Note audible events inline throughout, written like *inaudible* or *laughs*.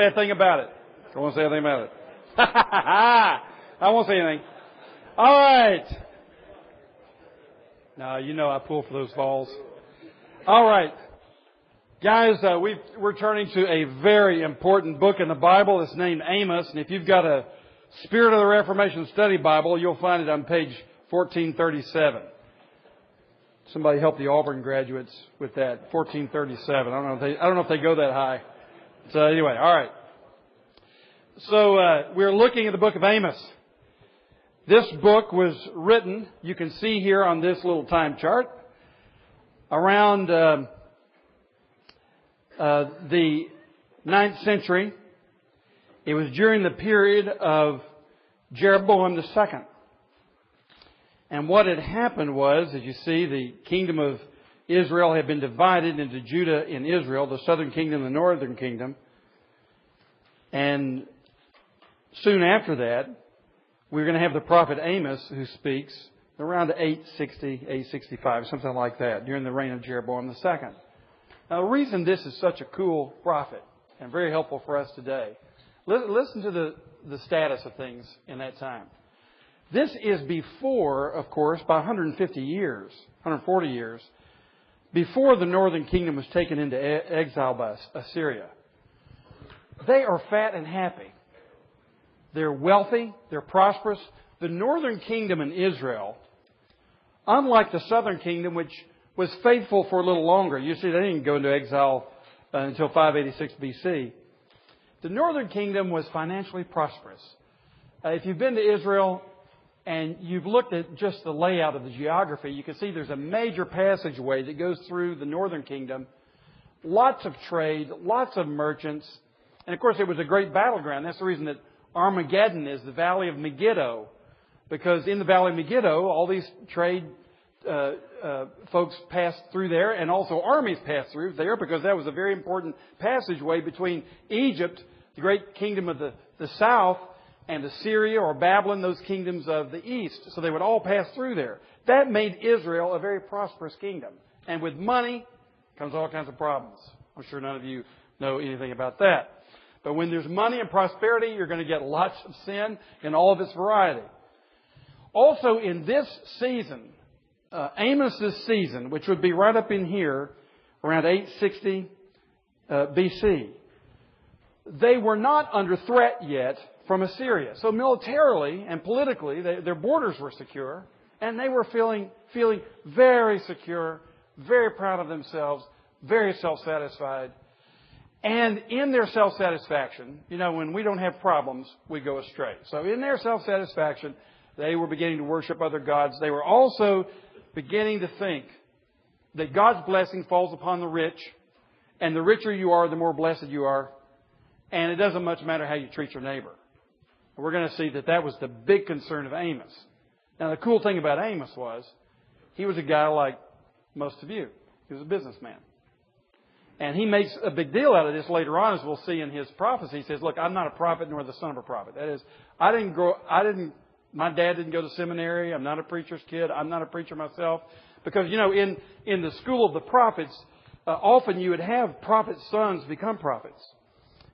say a thing about it. I won't say anything about it. *laughs* I won't say anything. All right. Now, you know I pull for those balls. All right. Guys, uh, we are turning to a very important book in the Bible. It's named Amos, and if you've got a Spirit of the Reformation Study Bible, you'll find it on page 1437. Somebody help the Auburn graduates with that. 1437. I don't know if they, I don't know if they go that high. So anyway, all right. So uh, we're looking at the book of Amos. This book was written, you can see here on this little time chart, around uh, uh, the ninth century. It was during the period of Jeroboam II. And what had happened was, as you see, the kingdom of Israel had been divided into Judah and Israel, the southern kingdom and the northern kingdom. And soon after that, we're going to have the prophet Amos who speaks around 860, 865, something like that, during the reign of Jeroboam II. Now, the reason this is such a cool prophet and very helpful for us today, listen to the, the status of things in that time. This is before, of course, by 150 years, 140 years, before the northern kingdom was taken into exile by Assyria. They are fat and happy. They're wealthy. They're prosperous. The northern kingdom in Israel, unlike the southern kingdom, which was faithful for a little longer, you see, they didn't go into exile uh, until 586 BC. The northern kingdom was financially prosperous. Uh, if you've been to Israel and you've looked at just the layout of the geography, you can see there's a major passageway that goes through the northern kingdom. Lots of trade, lots of merchants, and of course it was a great battleground. That's the reason that Armageddon is the valley of Megiddo, because in the valley of Megiddo, all these trade uh, uh, folks passed through there, and also armies passed through there, because that was a very important passageway between Egypt, the great kingdom of the, the south, and Assyria or Babylon, those kingdoms of the east. So they would all pass through there. That made Israel a very prosperous kingdom. And with money comes all kinds of problems. I'm sure none of you know anything about that. But when there's money and prosperity, you're going to get lots of sin in all of its variety. Also, in this season, uh, Amos's season, which would be right up in here, around 860 uh, BC, they were not under threat yet from Assyria. So militarily and politically, they, their borders were secure, and they were feeling, feeling very secure, very proud of themselves, very self-satisfied, and in their self-satisfaction, you know, when we don't have problems, we go astray. So in their self-satisfaction, they were beginning to worship other gods. They were also beginning to think that God's blessing falls upon the rich, and the richer you are, the more blessed you are, and it doesn't much matter how you treat your neighbor. We're going to see that that was the big concern of Amos. Now, the cool thing about Amos was he was a guy like most of you. He was a businessman. And he makes a big deal out of this later on, as we'll see in his prophecy. He says, "Look, I'm not a prophet nor the son of a prophet. That is, I didn't grow. I didn't. My dad didn't go to seminary. I'm not a preacher's kid. I'm not a preacher myself. Because you know, in in the school of the prophets, uh, often you would have prophet sons become prophets,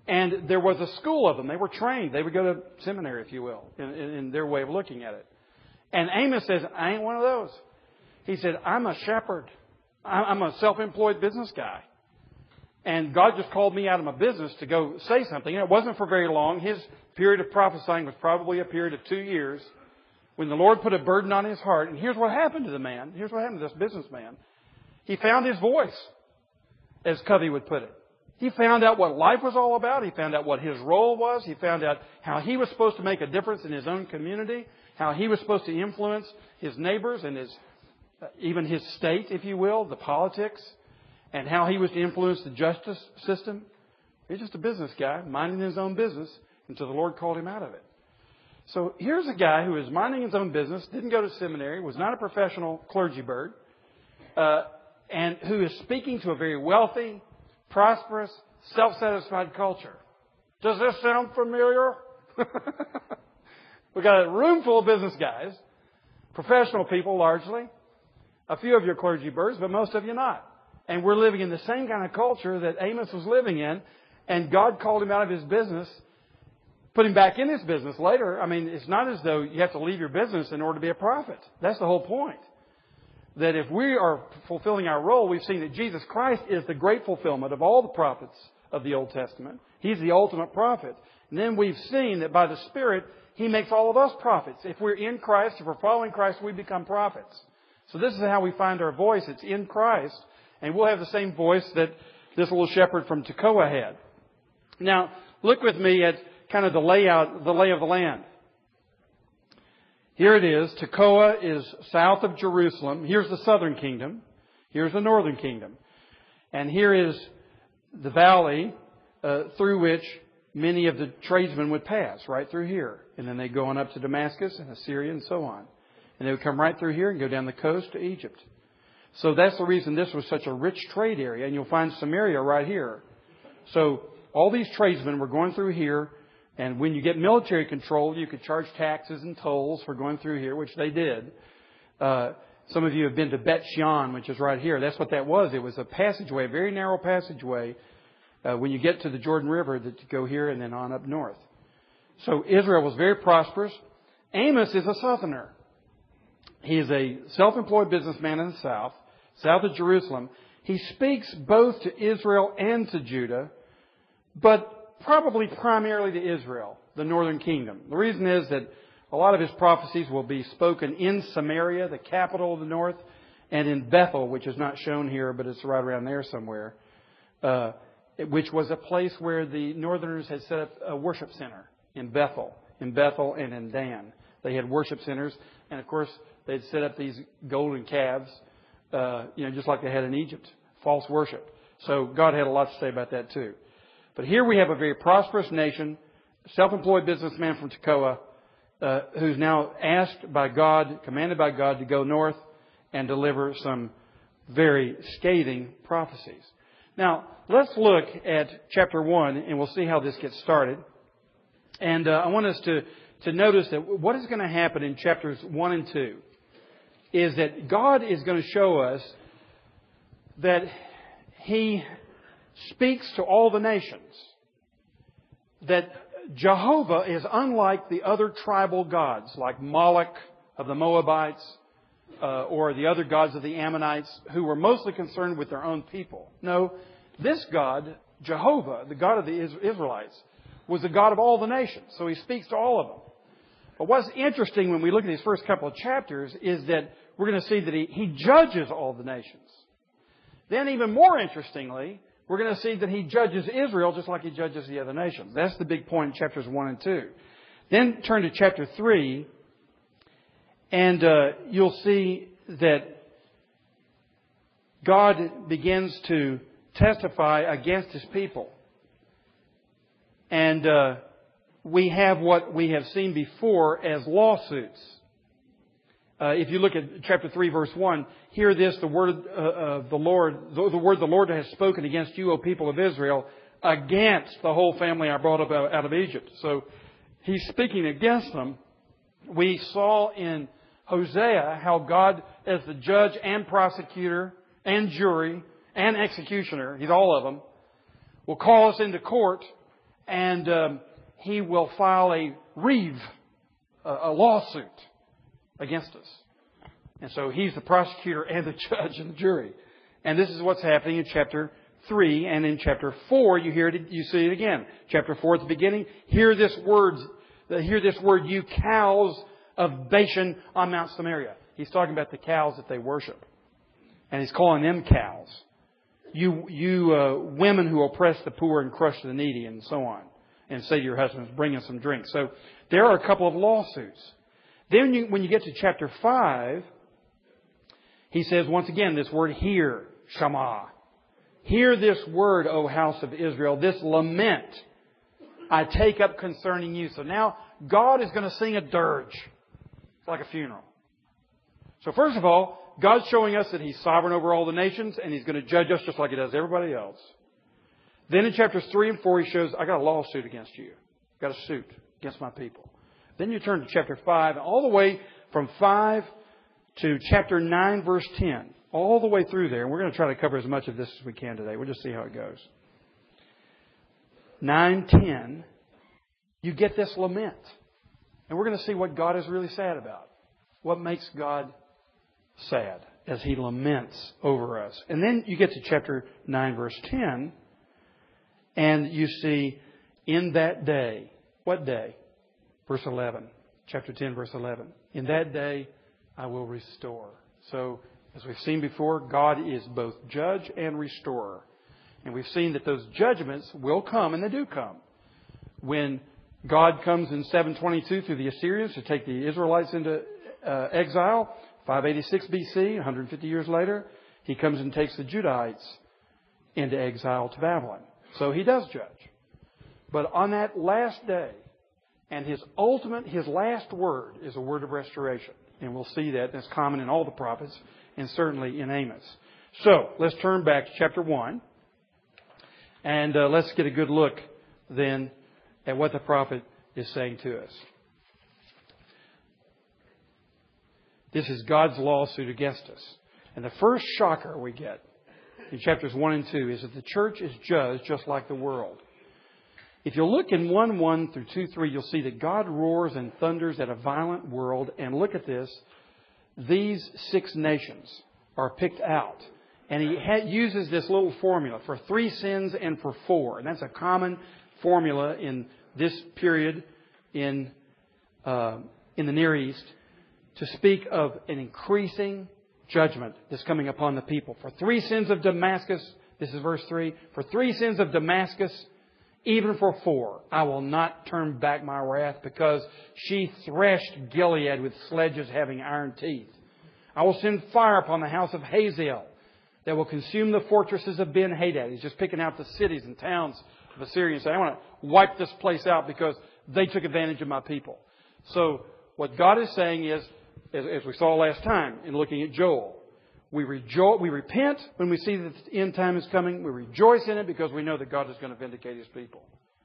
and there was a school of them. They were trained. They would go to seminary, if you will, in, in, in their way of looking at it. And Amos says, "I ain't one of those." He said, "I'm a shepherd. I'm a self-employed business guy." And God just called me out of my business to go say something. And it wasn't for very long. His period of prophesying was probably a period of two years when the Lord put a burden on his heart. And here's what happened to the man. Here's what happened to this businessman. He found his voice, as Covey would put it. He found out what life was all about. He found out what his role was. He found out how he was supposed to make a difference in his own community, how he was supposed to influence his neighbors and his, even his state, if you will, the politics and how he was to influence the justice system. He's just a business guy, minding his own business until the Lord called him out of it. So here's a guy who is minding his own business, didn't go to seminary, was not a professional clergy bird, uh, and who is speaking to a very wealthy, prosperous, self-satisfied culture. Does this sound familiar? *laughs* we got a room full of business guys, professional people largely, a few of you clergy birds, but most of you not. And we're living in the same kind of culture that Amos was living in. And God called him out of his business, put him back in his business later. I mean, it's not as though you have to leave your business in order to be a prophet. That's the whole point. That if we are fulfilling our role, we've seen that Jesus Christ is the great fulfillment of all the prophets of the Old Testament. He's the ultimate prophet. And then we've seen that by the Spirit, He makes all of us prophets. If we're in Christ, if we're following Christ, we become prophets. So this is how we find our voice. It's in Christ. And we'll have the same voice that this little shepherd from Tekoa had. Now, look with me at kind of the layout, the lay of the land. Here it is. Tekoa is south of Jerusalem. Here's the southern kingdom. Here's the northern kingdom. And here is the valley uh, through which many of the tradesmen would pass, right through here. And then they'd go on up to Damascus and Assyria and so on. And they would come right through here and go down the coast to Egypt. So that's the reason this was such a rich trade area. And you'll find Samaria right here. So all these tradesmen were going through here. And when you get military control, you could charge taxes and tolls for going through here, which they did. Uh, some of you have been to Bet Shean, which is right here. That's what that was. It was a passageway, a very narrow passageway, uh, when you get to the Jordan River that you go here and then on up north. So Israel was very prosperous. Amos is a southerner. He is a self-employed businessman in the south, south of Jerusalem. He speaks both to Israel and to Judah, but probably primarily to Israel, the northern kingdom. The reason is that a lot of his prophecies will be spoken in Samaria, the capital of the north, and in Bethel, which is not shown here, but it's right around there somewhere, uh, which was a place where the northerners had set up a worship center in Bethel, in Bethel and in Dan. They had worship centers, and of course, they'd set up these golden calves, uh, you know, just like they had in Egypt, false worship. So God had a lot to say about that too. But here we have a very prosperous nation, self-employed businessman from Tekoa, uh, who's now asked by God, commanded by God to go north and deliver some very scathing prophecies. Now, let's look at chapter 1 and we'll see how this gets started. And uh, I want us to, to notice that what is going to happen in chapters 1 and 2 is that God is going to show us that He speaks to all the nations. That Jehovah is unlike the other tribal gods, like Moloch of the Moabites, uh, or the other gods of the Ammonites, who were mostly concerned with their own people. No, this God, Jehovah, the God of the Israelites, was the God of all the nations. So he speaks to all of them. But what's interesting when we look at these first couple of chapters is that we're going to see that he, he judges all the nations. Then even more interestingly, we're going to see that he judges Israel just like he judges the other nations. That's the big point in chapters 1 and 2. Then turn to chapter 3, and uh, you'll see that God begins to testify against his people. And uh, we have what we have seen before as lawsuits. Uh, if you look at chapter 3 verse 1, hear this, the word uh, of the Lord, the, the, word the Lord has spoken against you, O people of Israel, against the whole family I brought up out of Egypt. So he's speaking against them. We saw in Hosea how God, as the judge and prosecutor and jury and executioner, he's all of them, will call us into court and um, he will file a riv, a, a lawsuit against us. And so he's the prosecutor and the *laughs* judge and the jury. And this is what's happening in chapter 3 and in chapter 4 you hear it, you see it again. Chapter 4 at the beginning, hear this word, hear this word, you cows of Bashan on Mount Samaria. He's talking about the cows that they worship. And he's calling them cows. You, you uh, women who oppress the poor and crush the needy and so on. And say to your husbands, bring us some drink. So there are a couple of lawsuits. Then you, when you get to chapter 5, he says once again this word hear, Shema. Hear this word, O house of Israel, this lament I take up concerning you. So now God is going to sing a dirge. It's like a funeral. So first of all, God's showing us that He's sovereign over all the nations and He's going to judge us just like He does everybody else. Then in chapters 3 and 4, He shows, I got a lawsuit against you. I Got a suit against my people. Then you turn to chapter 5, all the way from 5 to chapter 9, verse 10. All the way through there. And we're going to try to cover as much of this as we can today. We'll just see how it goes. 9, 10, you get this lament. And we're going to see what God is really sad about. What makes God sad as he laments over us. And then you get to chapter 9, verse 10, and you see, in that day, what day? Verse 11. Chapter 10, verse 11. In that day, I will restore. So, as we've seen before, God is both judge and restorer. And we've seen that those judgments will come, and they do come. When God comes in 722 through the Assyrians to take the Israelites into uh, exile, 586 BC, 150 years later, he comes and takes the Judahites into exile to Babylon. So he does judge. But on that last day, and his ultimate, his last word is a word of restoration. And we'll see that. That's common in all the prophets, and certainly in Amos. So, let's turn back to chapter 1. And uh, let's get a good look then at what the prophet is saying to us. This is God's lawsuit against us. And the first shocker we get in chapters 1 and 2 is that the church is judged just like the world. If you look in 1 1 through 2 3, you'll see that God roars and thunders at a violent world. And look at this. These six nations are picked out. And he uses this little formula for three sins and for four. And that's a common formula in this period in, uh, in the Near East to speak of an increasing judgment that's coming upon the people. For three sins of Damascus, this is verse 3, for three sins of Damascus, even for four, I will not turn back my wrath because she threshed Gilead with sledges having iron teeth. I will send fire upon the house of Hazael that will consume the fortresses of Ben Hadad. He's just picking out the cities and towns of Assyria and saying, I want to wipe this place out because they took advantage of my people. So what God is saying is, as, as we saw last time in looking at Joel, we, rejoice, we repent when we see that the end time is coming. We rejoice in it because we know that God is going to vindicate His people.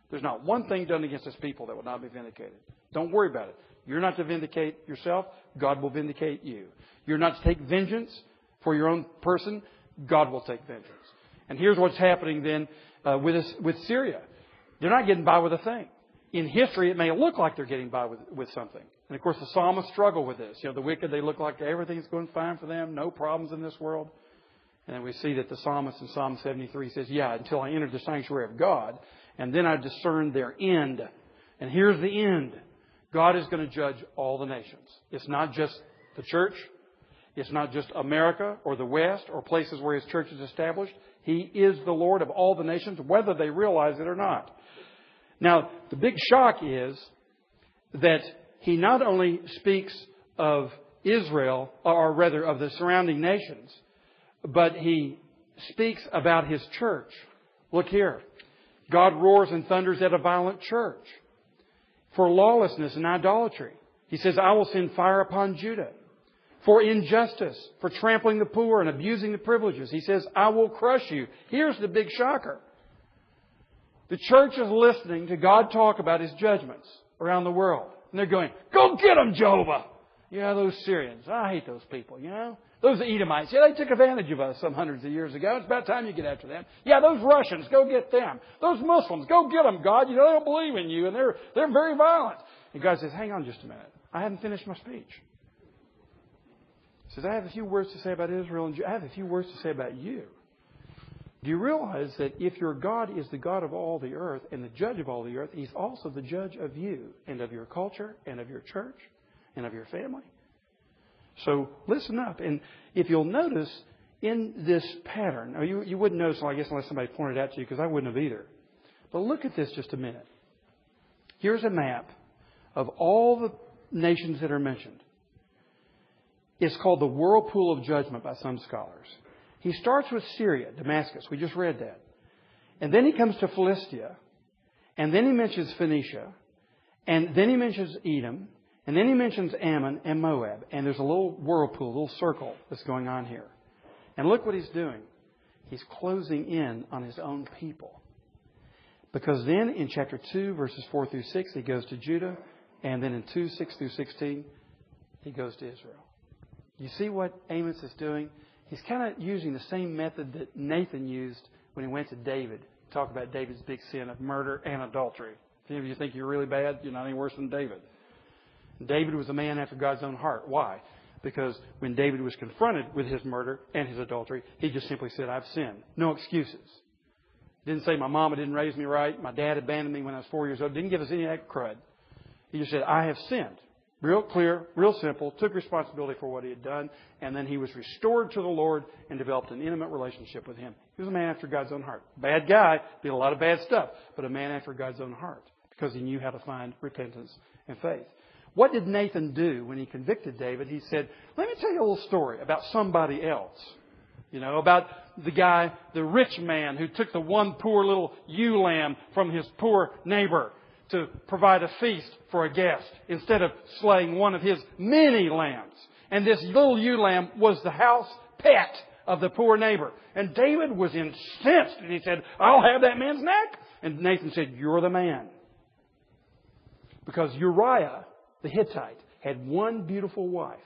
There's not one thing done against His people that will not be vindicated. Don't worry about it. You're not to vindicate yourself. God will vindicate you. You're not to take vengeance for your own person. God will take vengeance. And here's what's happening then uh, with, us, with Syria. They're not getting by with a thing. In history, it may look like they're getting by with, with something. And of course, the psalmists struggle with this. You know, the wicked, they look like everything's going fine for them, no problems in this world. And then we see that the psalmist in Psalm 73 says, Yeah, until I entered the sanctuary of God, and then I discerned their end. And here's the end God is going to judge all the nations. It's not just the church, it's not just America or the West or places where His church is established. He is the Lord of all the nations, whether they realize it or not. Now, the big shock is that he not only speaks of Israel, or rather of the surrounding nations, but he speaks about his church. Look here. God roars and thunders at a violent church for lawlessness and idolatry. He says, I will send fire upon Judah. For injustice, for trampling the poor and abusing the privileges. He says, I will crush you. Here's the big shocker. The church is listening to God talk about his judgments around the world. And they're going, go get them, Jehovah! Yeah, those Syrians. I hate those people, you know? Those Edomites. Yeah, they took advantage of us some hundreds of years ago. It's about time you get after them. Yeah, those Russians. Go get them. Those Muslims. Go get them, God. You know, they don't believe in you and they're, they're very violent. And God says, hang on just a minute. I haven't finished my speech. He says, I have a few words to say about Israel and you I have a few words to say about you. Do you realize that if your God is the God of all the earth and the judge of all the earth, He's also the judge of you and of your culture and of your church and of your family? So listen up. And if you'll notice in this pattern, you, you wouldn't notice, well, I guess, unless somebody pointed out to you, because I wouldn't have either. But look at this just a minute. Here's a map of all the nations that are mentioned. It's called the Whirlpool of Judgment by some scholars. He starts with Syria, Damascus. We just read that. And then he comes to Philistia. And then he mentions Phoenicia. And then he mentions Edom. And then he mentions Ammon and Moab. And there's a little whirlpool, a little circle that's going on here. And look what he's doing. He's closing in on his own people. Because then in chapter 2, verses 4 through 6, he goes to Judah. And then in 2, 6 through 16, he goes to Israel. You see what Amos is doing? He's kind of using the same method that Nathan used when he went to David talk about David's big sin of murder and adultery. If any of you think you're really bad, you're not any worse than David. David was a man after God's own heart. Why? Because when David was confronted with his murder and his adultery, he just simply said, I've sinned. No excuses. Didn't say my mama didn't raise me right, my dad abandoned me when I was four years old. Didn't give us any of that crud. He just said, I have sinned. Real clear, real simple, took responsibility for what he had done, and then he was restored to the Lord and developed an intimate relationship with him. He was a man after God's own heart. Bad guy, did a lot of bad stuff, but a man after God's own heart because he knew how to find repentance and faith. What did Nathan do when he convicted David? He said, Let me tell you a little story about somebody else. You know, about the guy, the rich man who took the one poor little ewe lamb from his poor neighbor to provide a feast for a guest instead of slaying one of his many lambs. And this little ewe lamb was the house pet of the poor neighbor. And David was incensed and he said, I'll have that man's neck. And Nathan said, You're the man. Because Uriah the Hittite had one beautiful wife.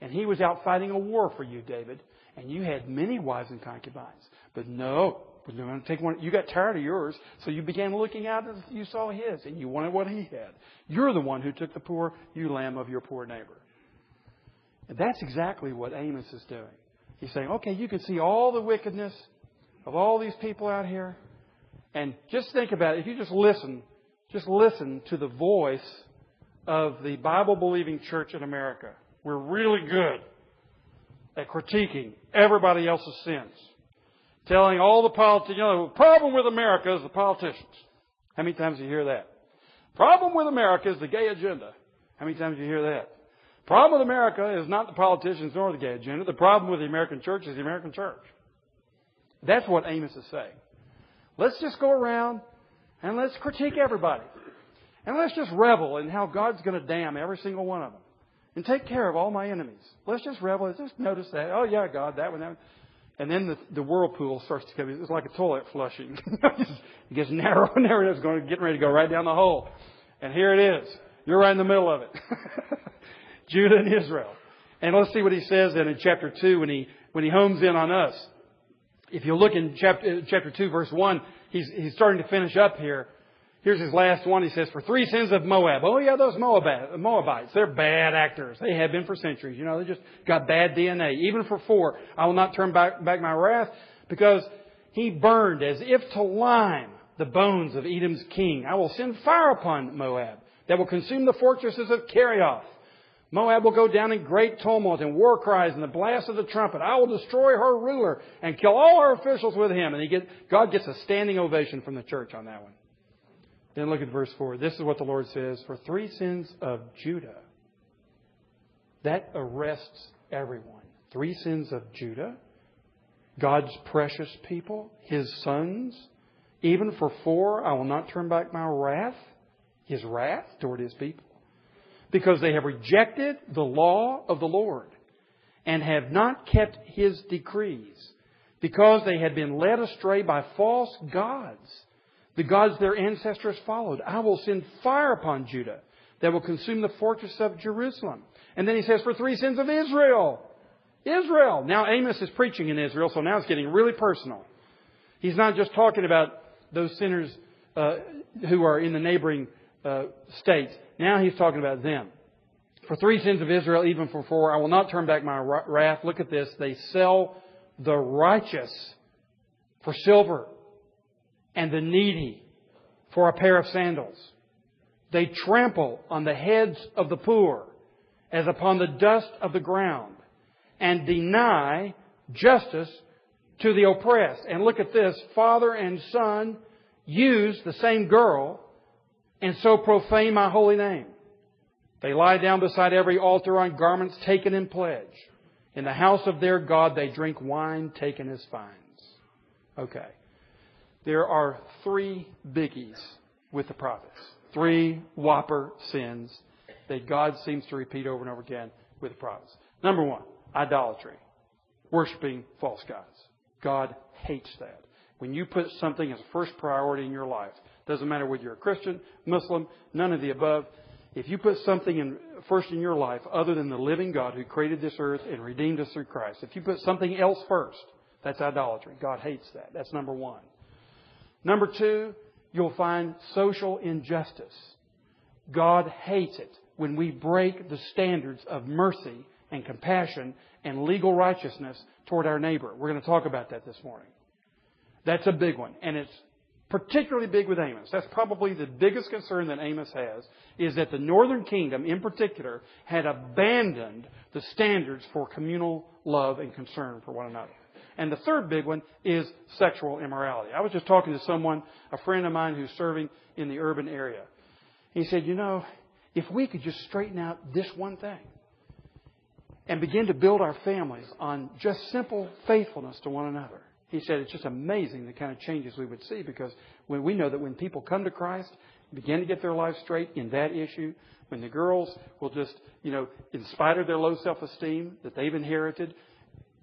And he was out fighting a war for you, David. And you had many wives and concubines. But no, we're going take one. You got tired of yours, so you began looking out as you saw his, and you wanted what he had. You're the one who took the poor ewe lamb of your poor neighbor. And that's exactly what Amos is doing. He's saying, okay, you can see all the wickedness of all these people out here. And just think about it. If you just listen, just listen to the voice of the Bible believing church in America. We're really good at critiquing everybody else's sins. Telling all the politicians, you know, the problem with America is the politicians. How many times do you hear that? Problem with America is the gay agenda. How many times do you hear that? Problem with America is not the politicians nor the gay agenda. The problem with the American church is the American church. That's what Amos is saying. Let's just go around and let's critique everybody. And let's just revel in how God's going to damn every single one of them and take care of all my enemies. Let's just revel. Just notice that. Oh, yeah, God, that one, that one. And then the, the whirlpool starts to come. It's like a toilet flushing. *laughs* it gets narrow and narrow. It's going, getting ready to go right down the hole. And here it is. You're right in the middle of it. *laughs* Judah and Israel. And let's see what he says then in chapter 2 when he, when he homes in on us. If you look in chapter, uh, chapter 2 verse 1, he's, he's starting to finish up here. Here's his last one. He says, for three sins of Moab. Oh yeah, those Moabites. They're bad actors. They have been for centuries. You know, they just got bad DNA. Even for four, I will not turn back, back my wrath because he burned as if to lime the bones of Edom's king. I will send fire upon Moab that will consume the fortresses of Kerioth. Moab will go down in great tumult and war cries and the blast of the trumpet. I will destroy her ruler and kill all her officials with him. And he get, God gets a standing ovation from the church on that one. Then look at verse 4. This is what the Lord says For three sins of Judah, that arrests everyone. Three sins of Judah, God's precious people, His sons. Even for four, I will not turn back my wrath, His wrath toward His people. Because they have rejected the law of the Lord and have not kept His decrees. Because they had been led astray by false gods the gods their ancestors followed. I will send fire upon Judah that will consume the fortress of Jerusalem. And then he says, for three sins of Israel. Israel. Now Amos is preaching in Israel, so now it's getting really personal. He's not just talking about those sinners uh, who are in the neighboring uh, states. Now he's talking about them. For three sins of Israel, even for four, I will not turn back my wrath. Look at this. They sell the righteous for silver and the needy for a pair of sandals. They trample on the heads of the poor as upon the dust of the ground and deny justice to the oppressed. And look at this. Father and son use the same girl and so profane my holy name. They lie down beside every altar on garments taken in pledge. In the house of their God they drink wine taken as fines. Okay there are three biggies with the prophets. Three whopper sins that God seems to repeat over and over again with the prophets. Number one, idolatry. Worshipping false gods. God hates that. When you put something as a first priority in your life, doesn't matter whether you're a Christian, Muslim, none of the above. If you put something in, first in your life other than the living God who created this earth and redeemed us through Christ, if you put something else first, that's idolatry. God hates that. That's number one. Number two, you'll find social injustice. God hates it when we break the standards of mercy and compassion and legal righteousness toward our neighbor. We're going to talk about that this morning. That's a big one. And it's particularly big with Amos. That's probably the biggest concern that Amos has, is that the northern kingdom in particular had abandoned the standards for communal love and concern for one another. And the third big one is sexual immorality. I was just talking to someone, a friend of mine who's serving in the urban area. He said, you know, if we could just straighten out this one thing and begin to build our families on just simple faithfulness to one another, he said it's just amazing the kind of changes we would see because when we know that when people come to Christ, begin to get their lives straight in that issue, when the girls will just, you know, in spite of their low self-esteem that they've inherited,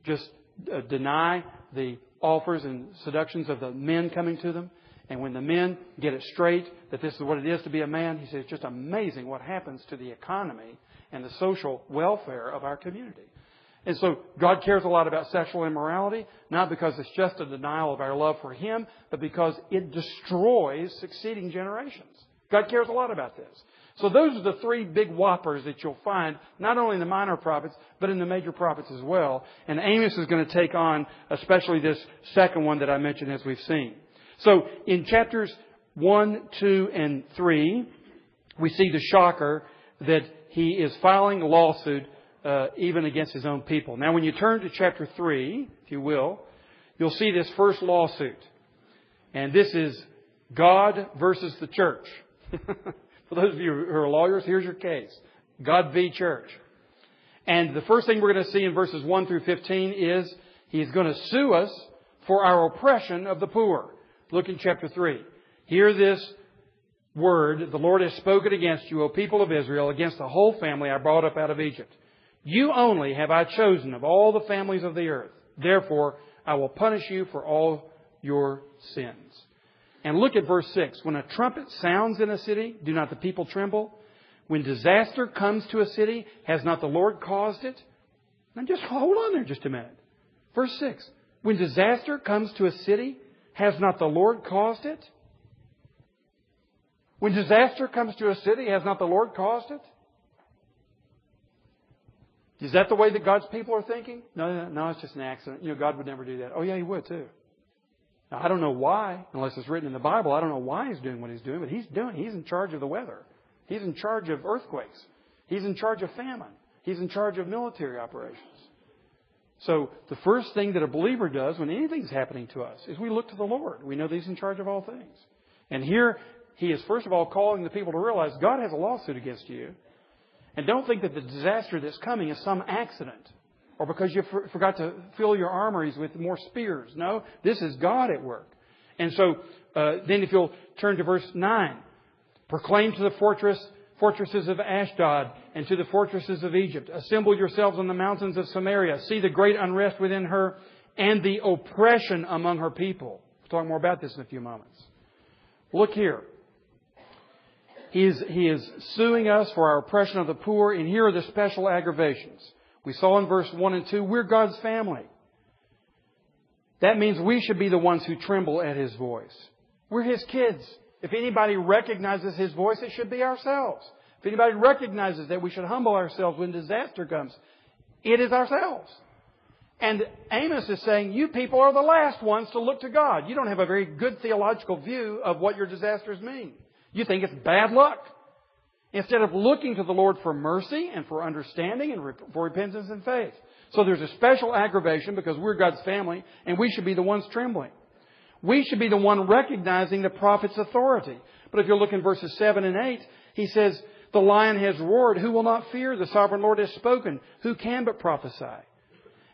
just Uh, deny the offers and seductions of the men coming to them. And when the men get it straight that this is what it is to be a man, he says it's just amazing what happens to the economy and the social welfare of our community. And so God cares a lot about sexual immorality, not because it's just a denial of our love for Him, but because it destroys succeeding generations. God cares a lot about this. So those are the three big whoppers that you'll find, not only in the minor prophets, but in the major prophets as well. And Amos is going to take on especially this second one that I mentioned as we've seen. So in chapters 1, 2, and 3, we see the shocker that he is filing a lawsuit uh, even against his own people. Now when you turn to chapter 3, if you will, you'll see this first lawsuit. And this is God versus the church. *laughs* For those of you who are lawyers, here's your case. God v. church. And the first thing we're going to see in verses 1 through 15 is he's going to sue us for our oppression of the poor. Look in chapter 3. Hear this word, the Lord has spoken against you, O people of Israel, against the whole family I brought up out of Egypt. You only have I chosen of all the families of the earth. Therefore, I will punish you for all your sins. And look at verse 6. When a trumpet sounds in a city, do not the people tremble? When disaster comes to a city, has not the Lord caused it? Now just hold on there just a minute. Verse 6. When disaster comes to a city, has not the Lord caused it? When disaster comes to a city, has not the Lord caused it? Is that the way that God's people are thinking? No, no, no, it's just an accident. You know, God would never do that. Oh yeah, He would too. Now, I don't know why, unless it's written in the Bible. I don't know why he's doing what he's doing, but he's doing. He's in charge of the weather. He's in charge of earthquakes. He's in charge of famine. He's in charge of military operations. So the first thing that a believer does when anything's happening to us is we look to the Lord. We know that He's in charge of all things. And here he is first of all calling the people to realize God has a lawsuit against you. And don't think that the disaster that's coming is some accident or because you for, forgot to fill your armories with more spears. No, this is God at work. And so, uh, then if you'll turn to verse 9, proclaim to the fortress, fortresses of Ashdod and to the fortresses of Egypt, assemble yourselves on the mountains of Samaria, see the great unrest within her and the oppression among her people. We'll talk more about this in a few moments. Look here. He is, he is suing us for our oppression of the poor, and here are the special aggravations. We saw in verse 1 and 2, we're God's family. That means we should be the ones who tremble at His voice. We're His kids. If anybody recognizes His voice, it should be ourselves. If anybody recognizes that we should humble ourselves when disaster comes, it is ourselves. And Amos is saying, you people are the last ones to look to God. You don't have a very good theological view of what your disasters mean. You think it's bad luck. Instead of looking to the Lord for mercy and for understanding and for repentance and faith. So there's a special aggravation because we're God's family and we should be the ones trembling. We should be the one recognizing the prophet's authority. But if you look in verses 7 and 8, he says, The lion has roared. Who will not fear? The sovereign Lord has spoken. Who can but prophesy?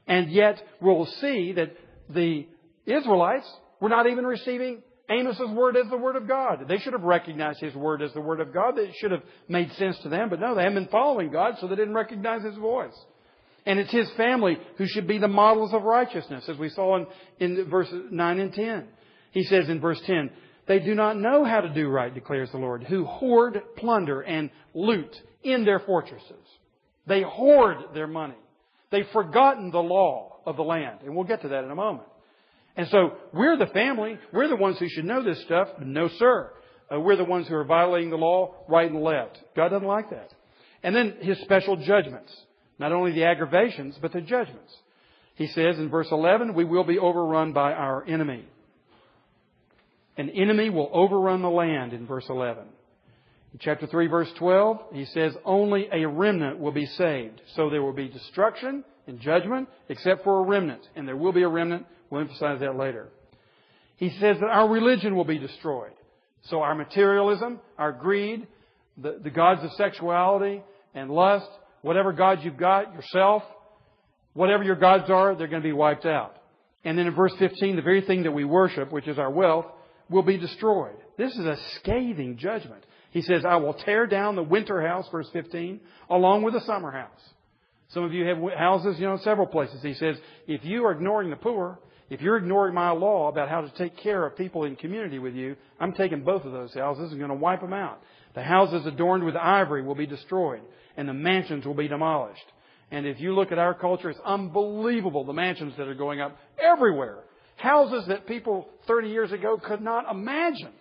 And yet we'll see that the Israelites were not even receiving Amos's word as the word of God. They should have recognized his word as the word of God. It should have made sense to them, but no, they haven't been following God, so they didn't recognize his voice. And it's his family who should be the models of righteousness, as we saw in, in verses 9 and 10. He says in verse 10, They do not know how to do right, declares the Lord, who hoard, plunder, and loot in their fortresses. They hoard their money. They've forgotten the law of the land. And we'll get to that in a moment. And so we're the family. We're the ones who should know this stuff. No, sir. Uh, we're the ones who are violating the law right and left. God doesn't like that. And then his special judgments. Not only the aggravations, but the judgments. He says in verse 11, we will be overrun by our enemy. An enemy will overrun the land in verse 11. In chapter 3 verse 12, he says only a remnant will be saved. So there will be destruction and judgment except for a remnant. And there will be a remnant. We'll emphasize that later. He says that our religion will be destroyed. So our materialism, our greed, the, the gods of sexuality and lust, whatever gods you've got, yourself, whatever your gods are, they're going to be wiped out. And then in verse 15, the very thing that we worship, which is our wealth, will be destroyed. This is a scathing judgment. He says, I will tear down the winter house, verse 15, along with the summer house. Some of you have houses, you know, in several places. He says, if you are ignoring the poor, if you're ignoring my law about how to take care of people in community with you, I'm taking both of those houses and going to wipe them out. The houses adorned with ivory will be destroyed, and the mansions will be demolished. And if you look at our culture, it's unbelievable the mansions that are going up everywhere. Houses that people 30 years ago could not imagine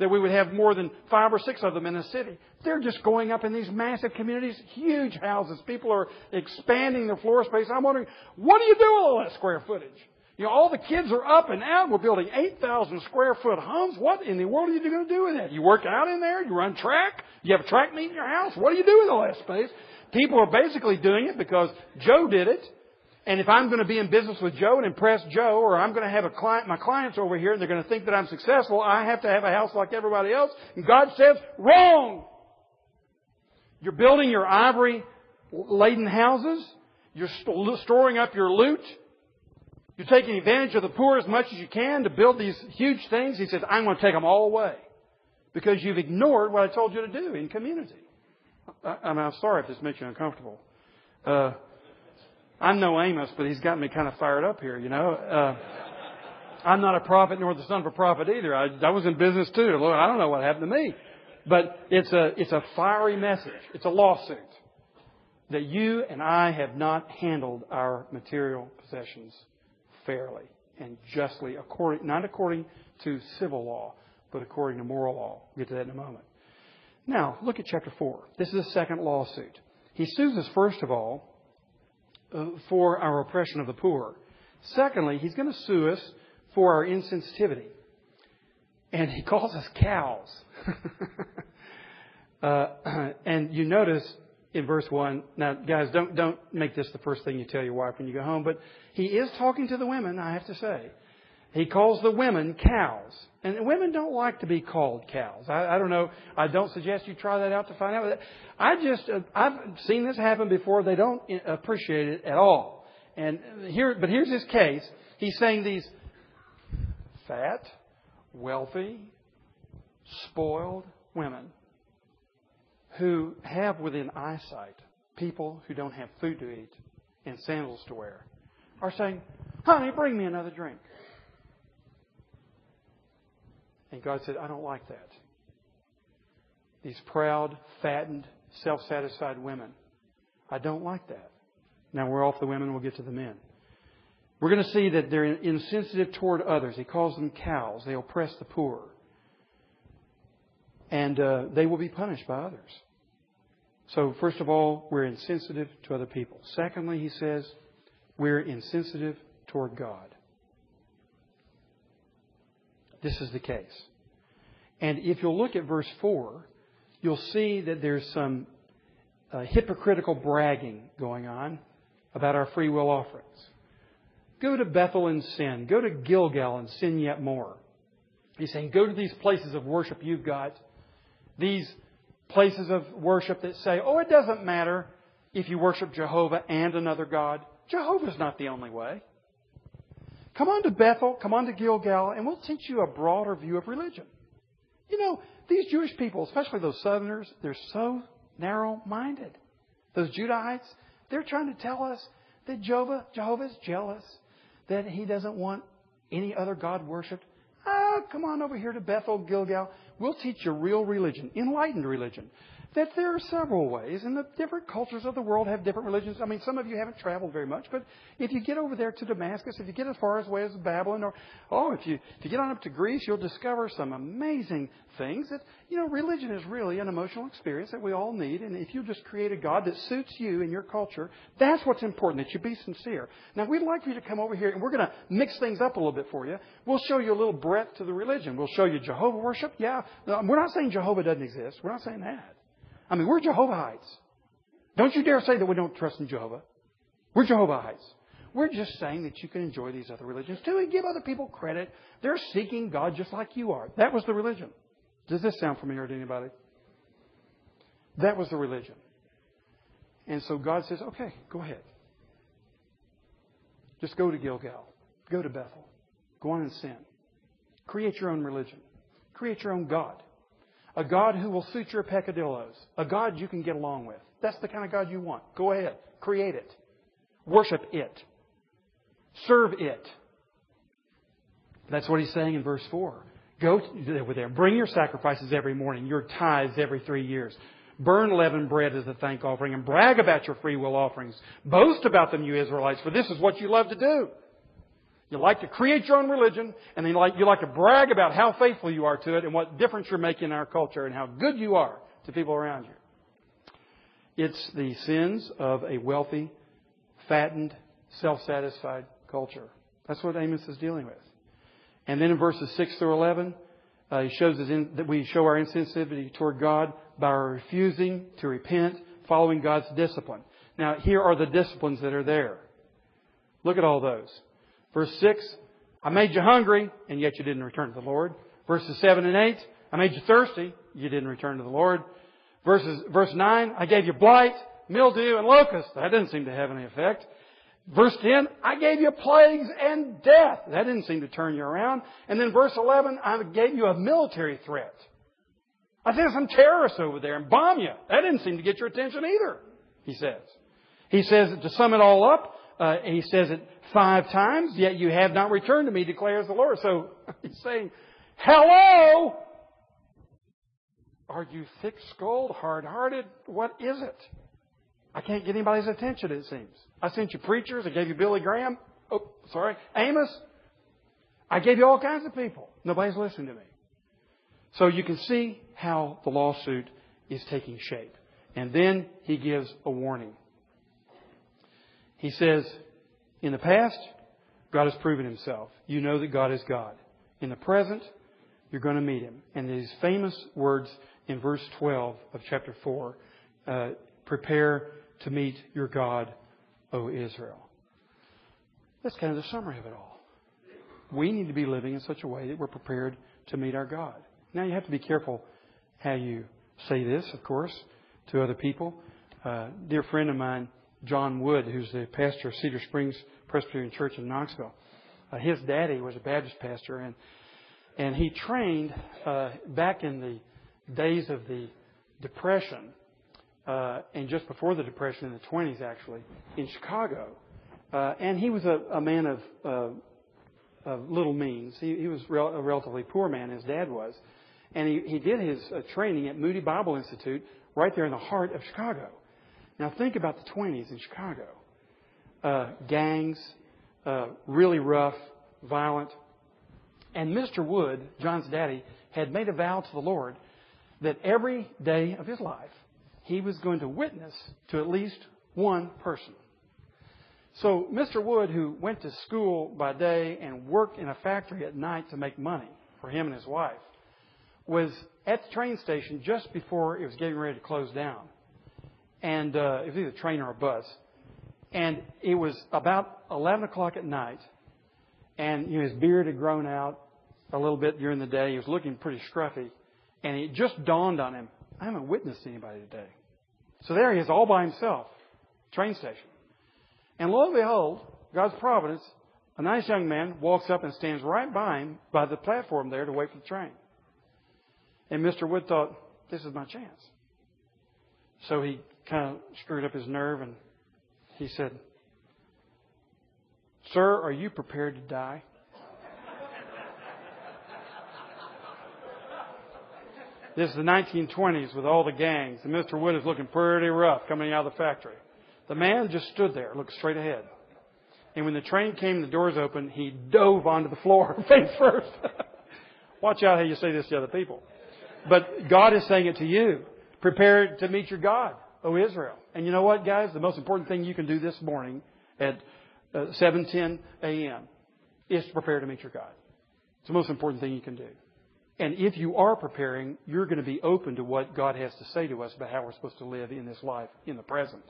that we would have more than five or six of them in a city. They're just going up in these massive communities, huge houses. People are expanding their floor space. I'm wondering, what do you do with all that square footage? You know, all the kids are up and out. We're building 8,000 square foot homes. What in the world are you going to do with that? You work out in there? You run track? You have a track meet in your house? What do you do with all that space? People are basically doing it because Joe did it and if I'm going to be in business with Joe and impress Joe, or I'm going to have a client, my clients over here, and they're going to think that I'm successful, I have to have a house like everybody else. And God says, wrong! You're building your ivory laden houses. You're storing up your loot. You're taking advantage of the poor as much as you can to build these huge things. He says, I'm going to take them all away. Because you've ignored what I told you to do in community. I, I'm sorry if this makes you uncomfortable. Uh, I'm no Amos, but he's got me kind of fired up here, you know. Uh, I'm not a prophet nor the son of a prophet either. I, I was in business too. Lord, I don't know what happened to me. But it's a, it's a fiery message. It's a lawsuit that you and I have not handled our material possessions fairly and justly, according, not according to civil law, but according to moral law. We'll get to that in a moment. Now, look at chapter 4. This is the second lawsuit. He sues us, first of all, for our oppression of the poor. Secondly, he's going to sue us for our insensitivity. And he calls us cows. *laughs* uh, *clears throat* and you notice in verse 1, now guys, don't, don't make this the first thing you tell your wife when you go home, but he is talking to the women, I have to say. He calls the women cows. And women don't like to be called cows. I, I don't know. I don't suggest you try that out to find out. I just, uh, I've seen this happen before. They don't appreciate it at all. And here, but here's his case. He's saying these fat, wealthy, spoiled women who have within eyesight people who don't have food to eat and sandals to wear are saying, honey, bring me another drink. And God said, I don't like that. These proud, fattened, self satisfied women. I don't like that. Now we're off the women, we'll get to the men. We're going to see that they're insensitive toward others. He calls them cows. They oppress the poor. And uh, they will be punished by others. So, first of all, we're insensitive to other people. Secondly, he says, we're insensitive toward God. This is the case. And if you'll look at verse 4, you'll see that there's some uh, hypocritical bragging going on about our free will offerings. Go to Bethel and sin. Go to Gilgal and sin yet more. He's saying, go to these places of worship you've got. These places of worship that say, oh, it doesn't matter if you worship Jehovah and another God. Jehovah's not the only way. Come on to Bethel, come on to Gilgal, and we'll teach you a broader view of religion. You know, these Jewish people, especially those Southerners, they're so narrow minded. Those Judahites, they're trying to tell us that Jehovah, Jehovah's jealous, that he doesn't want any other God worshipped. Ah, come on over here to Bethel, Gilgal. We'll teach you real religion, enlightened religion that there are several ways, and the different cultures of the world have different religions. I mean, some of you haven't traveled very much, but if you get over there to Damascus, if you get as far as way as Babylon, or oh, if you if you get on up to Greece, you'll discover some amazing things. That you know, religion is really an emotional experience that we all need, and if you just create a God that suits you and your culture, that's what's important. That you be sincere. Now, we'd like for you to come over here, and we're going to mix things up a little bit for you. We'll show you a little breadth to the religion. We'll show you Jehovah worship. Yeah, we're not saying Jehovah doesn't exist. We're not saying that. I mean, we're Jehovahites. Don't you dare say that we don't trust in Jehovah. We're Jehovahites. We're just saying that you can enjoy these other religions too and give other people credit. They're seeking God just like you are. That was the religion. Does this sound familiar to anybody? That was the religion. And so God says, okay, go ahead. Just go to Gilgal. Go to Bethel. Go on and sin. Create your own religion. Create your own God. A God who will suit your peccadillos. A God you can get along with. That's the kind of God you want. Go ahead. Create it. Worship it. Serve it. That's what he's saying in verse 4. Go over there. Bring your sacrifices every morning, your tithes every three years. Burn leavened bread as a thank offering and brag about your free will offerings. Boast about them, you Israelites, for this is what you love to do. You like to create your own religion, and then you like, you like to brag about how faithful you are to it and what difference you're making in our culture and how good you are to people around you. It's the sins of a wealthy, fattened, self-satisfied culture. That's what Amos is dealing with. And then in verses 6 through 11, uh, he shows us in, that we show our insensitivity toward God by our refusing to repent, following God's discipline. Now, here are the disciplines that are there. Look at all those. Verse 6, I made you hungry, and yet you didn't return to the Lord. Verses 7 and 8, I made you thirsty, you didn't return to the Lord. Verses, verse 9, I gave you blight, mildew, and locusts. That didn't seem to have any effect. Verse 10, I gave you plagues and death. That didn't seem to turn you around. And then verse 11, I gave you a military threat. I sent some terrorists over there and bomb you. That didn't seem to get your attention either, he says. He says, to sum it all up, uh, he says it five times, yet you have not returned to me, declares the Lord. So *laughs* he's saying, hello! Are you thick-skulled, hard-hearted? What is it? I can't get anybody's attention, it seems. I sent you preachers. I gave you Billy Graham. Oh, sorry. Amos. I gave you all kinds of people. Nobody's listening to me. So you can see how the lawsuit is taking shape. And then he gives a warning. He says, in the past, God has proven himself. You know that God is God. In the present, you're going to meet him. And these famous words in verse 12 of chapter 4 uh, prepare to meet your God, O Israel. That's kind of the summary of it all. We need to be living in such a way that we're prepared to meet our God. Now, you have to be careful how you say this, of course, to other people. Uh, dear friend of mine, John Wood, who's the pastor of Cedar Springs Presbyterian Church in Knoxville. Uh, his daddy was a Baptist pastor, and and he trained uh, back in the days of the Depression, uh, and just before the Depression in the 20s, actually, in Chicago. Uh, and he was a, a man of, uh, of little means. He, he was rel- a relatively poor man, his dad was. And he, he did his uh, training at Moody Bible Institute right there in the heart of Chicago. Now think about the 20s in Chicago. Uh, gangs, uh, really rough, violent. And Mr. Wood, John's daddy, had made a vow to the Lord that every day of his life he was going to witness to at least one person. So Mr. Wood, who went to school by day and worked in a factory at night to make money for him and his wife, was at the train station just before it was getting ready to close down and uh, it was either a train or a bus. And it was about 11 o'clock at night, and you know, his beard had grown out a little bit during the day. He was looking pretty scruffy, and it just dawned on him, I haven't witnessed anybody today. So there he is, all by himself, train station. And lo and behold, God's providence, a nice young man walks up and stands right by him by the platform there to wait for the train. And Mr. Wood thought, this is my chance. So he kind of screwed up his nerve and he said, Sir, are you prepared to die? This is the 1920s with all the gangs, and Mr. Wood is looking pretty rough coming out of the factory. The man just stood there, looked straight ahead. And when the train came the doors opened, he dove onto the floor *laughs* face first. Watch out how you say this to other people. But God is saying it to you. Prepare to meet your God, O Israel. And you know what, guys? The most important thing you can do this morning at uh, 7:10 a.m. is to prepare to meet your God. It's the most important thing you can do. And if you are preparing, you're going to be open to what God has to say to us about how we're supposed to live in this life in the present.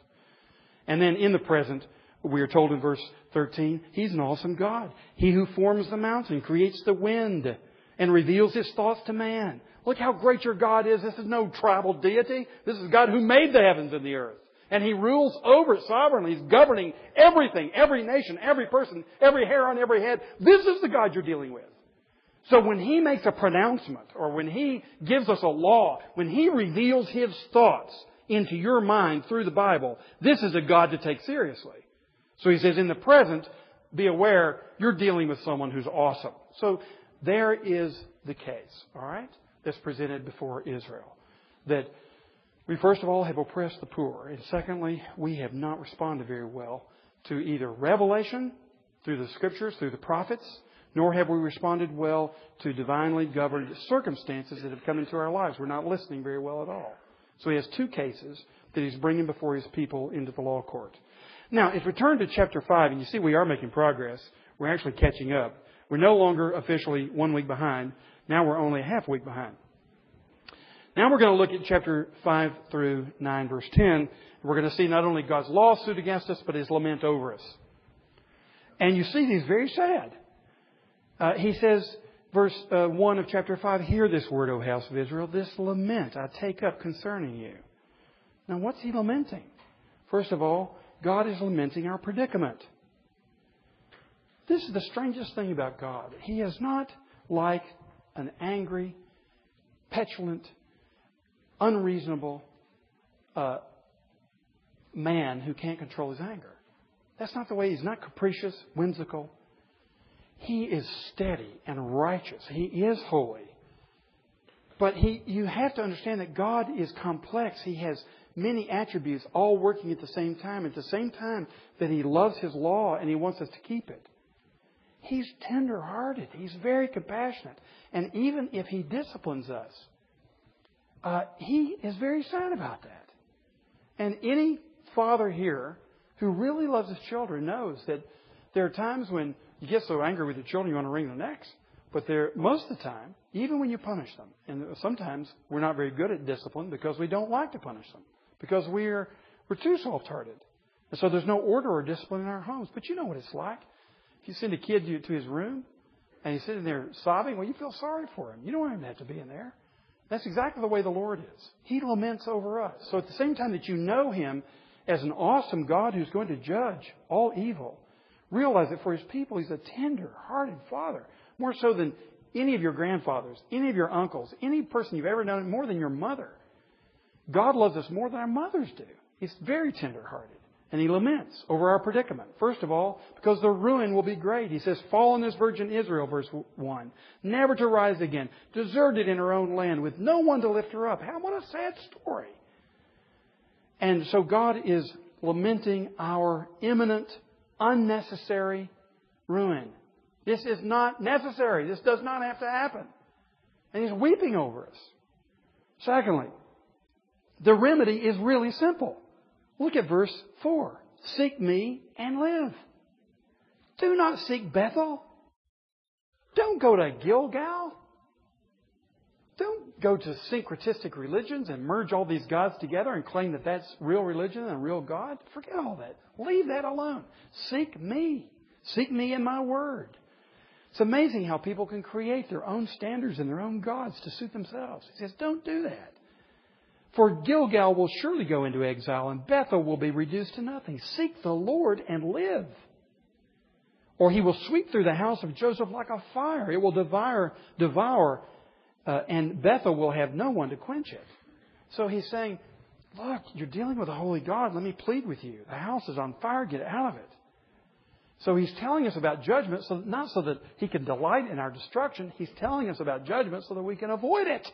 And then in the present, we are told in verse 13, He's an awesome God. He who forms the mountain, creates the wind, and reveals His thoughts to man. Look how great your God is. This is no tribal deity. This is God who made the heavens and the earth. And He rules over it sovereignly. He's governing everything, every nation, every person, every hair on every head. This is the God you're dealing with. So when He makes a pronouncement, or when He gives us a law, when He reveals His thoughts into your mind through the Bible, this is a God to take seriously. So He says, in the present, be aware you're dealing with someone who's awesome. So there is the case, alright, that's presented before Israel. That we first of all have oppressed the poor, and secondly, we have not responded very well to either revelation through the scriptures, through the prophets, nor have we responded well to divinely governed circumstances that have come into our lives. We're not listening very well at all. So he has two cases that he's bringing before his people into the law court. Now, if we turn to chapter 5, and you see we are making progress, we're actually catching up. We're no longer officially one week behind. Now we're only a half week behind. Now we're going to look at chapter 5 through 9, verse 10. We're going to see not only God's lawsuit against us, but his lament over us. And you see, he's very sad. Uh, he says, verse uh, 1 of chapter 5, Hear this word, O house of Israel, this lament I take up concerning you. Now, what's he lamenting? First of all, God is lamenting our predicament. This is the strangest thing about God. He is not like an angry, petulant, unreasonable uh, man who can't control his anger. That's not the way he's not capricious, whimsical. He is steady and righteous. He is holy. But he, you have to understand that God is complex. He has many attributes all working at the same time. At the same time that He loves His law and He wants us to keep it. He's tender hearted. He's very compassionate. And even if He disciplines us, uh, He is very sad about that. And any father here who really loves his children knows that there are times when you get so angry with your children you want to wring their necks. But there, most of the time, even when you punish them, and sometimes we're not very good at discipline because we don't like to punish them, because we're we're too soft-hearted, and so there's no order or discipline in our homes. But you know what it's like. If you send a kid to his room and he's sitting there sobbing, well, you feel sorry for him. You don't want him to have to be in there. That's exactly the way the Lord is. He laments over us. So at the same time that you know Him as an awesome God who's going to judge all evil, realize that for His people, He's a tender hearted Father more so than any of your grandfathers, any of your uncles, any person you've ever known, more than your mother. God loves us more than our mothers do. He's very tender-hearted. And he laments over our predicament. First of all, because the ruin will be great. He says, Fallen is virgin Israel, verse 1. Never to rise again. Deserted in her own land with no one to lift her up. How, what a sad story. And so God is lamenting our imminent, unnecessary ruin. This is not necessary. This does not have to happen. And he's weeping over us. Secondly, the remedy is really simple. Look at verse 4. Seek me and live. Do not seek Bethel. Don't go to Gilgal. Don't go to syncretistic religions and merge all these gods together and claim that that's real religion and real God. Forget all that. Leave that alone. Seek me. Seek me in my word. It's amazing how people can create their own standards and their own gods to suit themselves. He says, don't do that. For Gilgal will surely go into exile, and Bethel will be reduced to nothing. Seek the Lord and live. Or he will sweep through the house of Joseph like a fire. It will devour, devour, uh, and Bethel will have no one to quench it. So he's saying, Look, you're dealing with a holy God. Let me plead with you. The house is on fire. Get out of it. So he's telling us about judgment, so not so that he can delight in our destruction. He's telling us about judgment so that we can avoid it.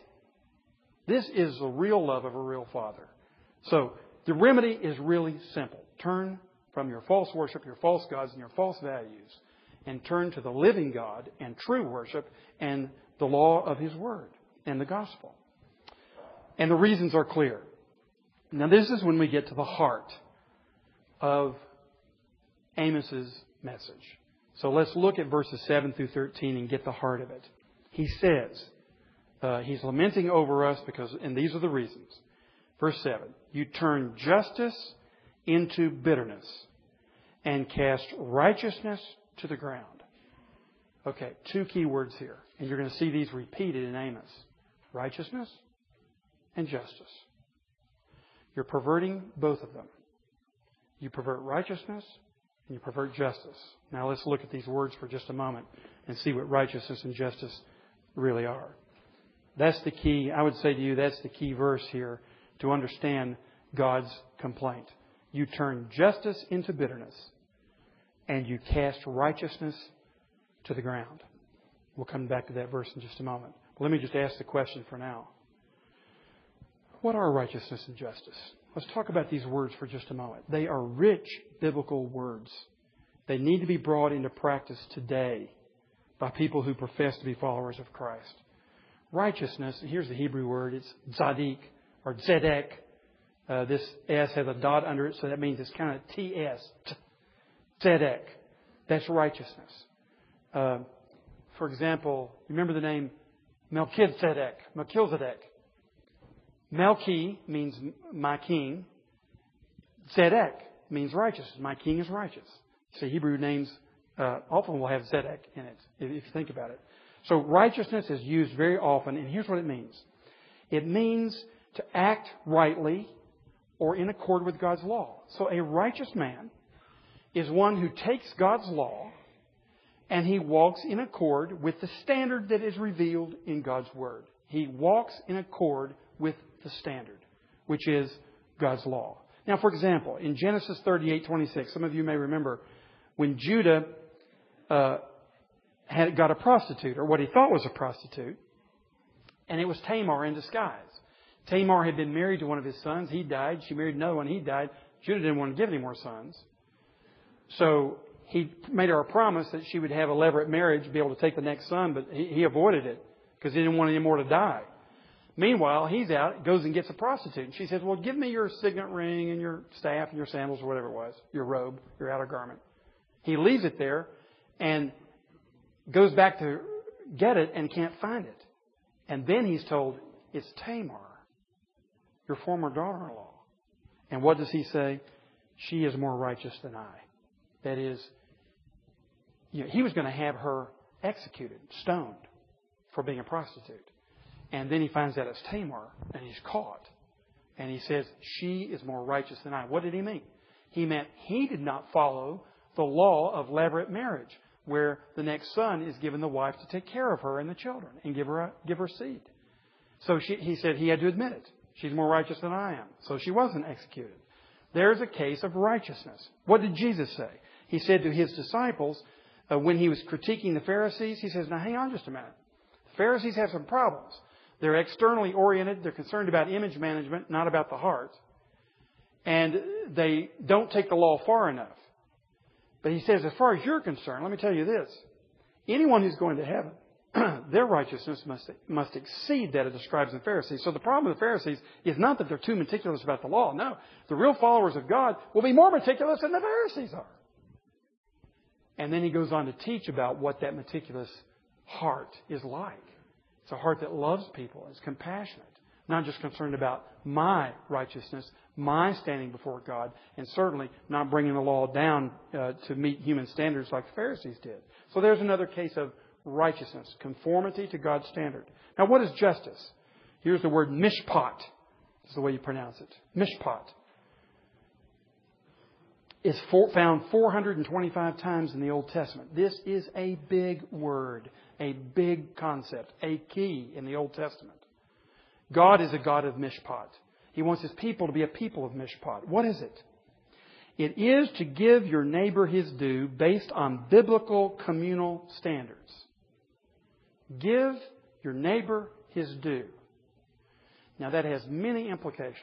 This is the real love of a real father. So the remedy is really simple. Turn from your false worship, your false gods, and your false values, and turn to the living God and true worship and the law of His Word and the gospel. And the reasons are clear. Now, this is when we get to the heart of Amos's message. So let's look at verses 7 through 13 and get the heart of it. He says, uh, he's lamenting over us because, and these are the reasons. Verse 7 You turn justice into bitterness and cast righteousness to the ground. Okay, two key words here. And you're going to see these repeated in Amos righteousness and justice. You're perverting both of them. You pervert righteousness and you pervert justice. Now let's look at these words for just a moment and see what righteousness and justice really are. That's the key. I would say to you, that's the key verse here to understand God's complaint. You turn justice into bitterness and you cast righteousness to the ground. We'll come back to that verse in just a moment. Let me just ask the question for now. What are righteousness and justice? Let's talk about these words for just a moment. They are rich biblical words. They need to be brought into practice today by people who profess to be followers of Christ. Righteousness, here's the Hebrew word, it's tzaddik or tzedek. Uh, this S has a dot under it, so that means it's kind of TS. Tzedek. That's righteousness. Uh, for example, remember the name Melchizedek. Melchizedek. Melchi means my king. Zedek means righteous. My king is righteous. See, Hebrew names uh, often will have Zedek in it, if you think about it. So righteousness is used very often, and here's what it means. It means to act rightly or in accord with God's law. So a righteous man is one who takes God's law and he walks in accord with the standard that is revealed in God's Word. He walks in accord with the standard, which is God's law. Now, for example, in Genesis 38:26, some of you may remember when Judah uh, had got a prostitute, or what he thought was a prostitute, and it was Tamar in disguise. Tamar had been married to one of his sons. He died. She married another one. He died. Judah didn't want to give any more sons. So he made her a promise that she would have a levirate marriage, be able to take the next son, but he, he avoided it because he didn't want any more to die. Meanwhile, he's out, goes and gets a prostitute. And she says, Well, give me your signet ring and your staff and your sandals or whatever it was, your robe, your outer garment. He leaves it there and goes back to get it and can't find it. And then he's told, It's Tamar, your former daughter in law. And what does he say? She is more righteous than I. That is, you know, he was going to have her executed, stoned for being a prostitute. And then he finds out it's Tamar, and he's caught. And he says, She is more righteous than I. What did he mean? He meant he did not follow the law of levirate marriage, where the next son is given the wife to take care of her and the children and give her, a, give her seed. So she, he said he had to admit it. She's more righteous than I am. So she wasn't executed. There's a case of righteousness. What did Jesus say? He said to his disciples, uh, when he was critiquing the Pharisees, he says, Now hang on just a minute. The Pharisees have some problems. They're externally oriented. They're concerned about image management, not about the heart. And they don't take the law far enough. But he says, as far as you're concerned, let me tell you this. Anyone who's going to heaven, *clears throat* their righteousness must, must exceed that of the scribes and Pharisees. So the problem with the Pharisees is not that they're too meticulous about the law. No. The real followers of God will be more meticulous than the Pharisees are. And then he goes on to teach about what that meticulous heart is like. It's a heart that loves people, is compassionate, not just concerned about my righteousness, my standing before God, and certainly not bringing the law down uh, to meet human standards like the Pharisees did. So there's another case of righteousness, conformity to God's standard. Now, what is justice? Here's the word mishpat. Is the way you pronounce it. Mishpat. Is found 425 times in the Old Testament. This is a big word a big concept, a key in the Old Testament. God is a God of mishpat. He wants his people to be a people of mishpat. What is it? It is to give your neighbor his due based on biblical communal standards. Give your neighbor his due. Now that has many implications.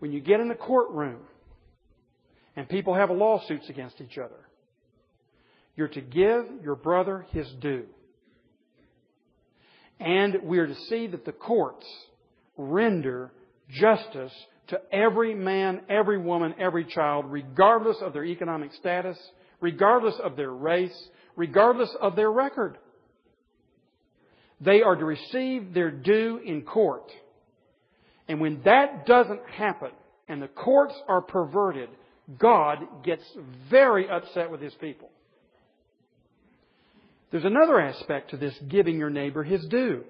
When you get in the courtroom and people have lawsuits against each other, you're to give your brother his due. And we are to see that the courts render justice to every man, every woman, every child, regardless of their economic status, regardless of their race, regardless of their record. They are to receive their due in court. And when that doesn't happen, and the courts are perverted, God gets very upset with His people. There's another aspect to this giving your neighbor his due.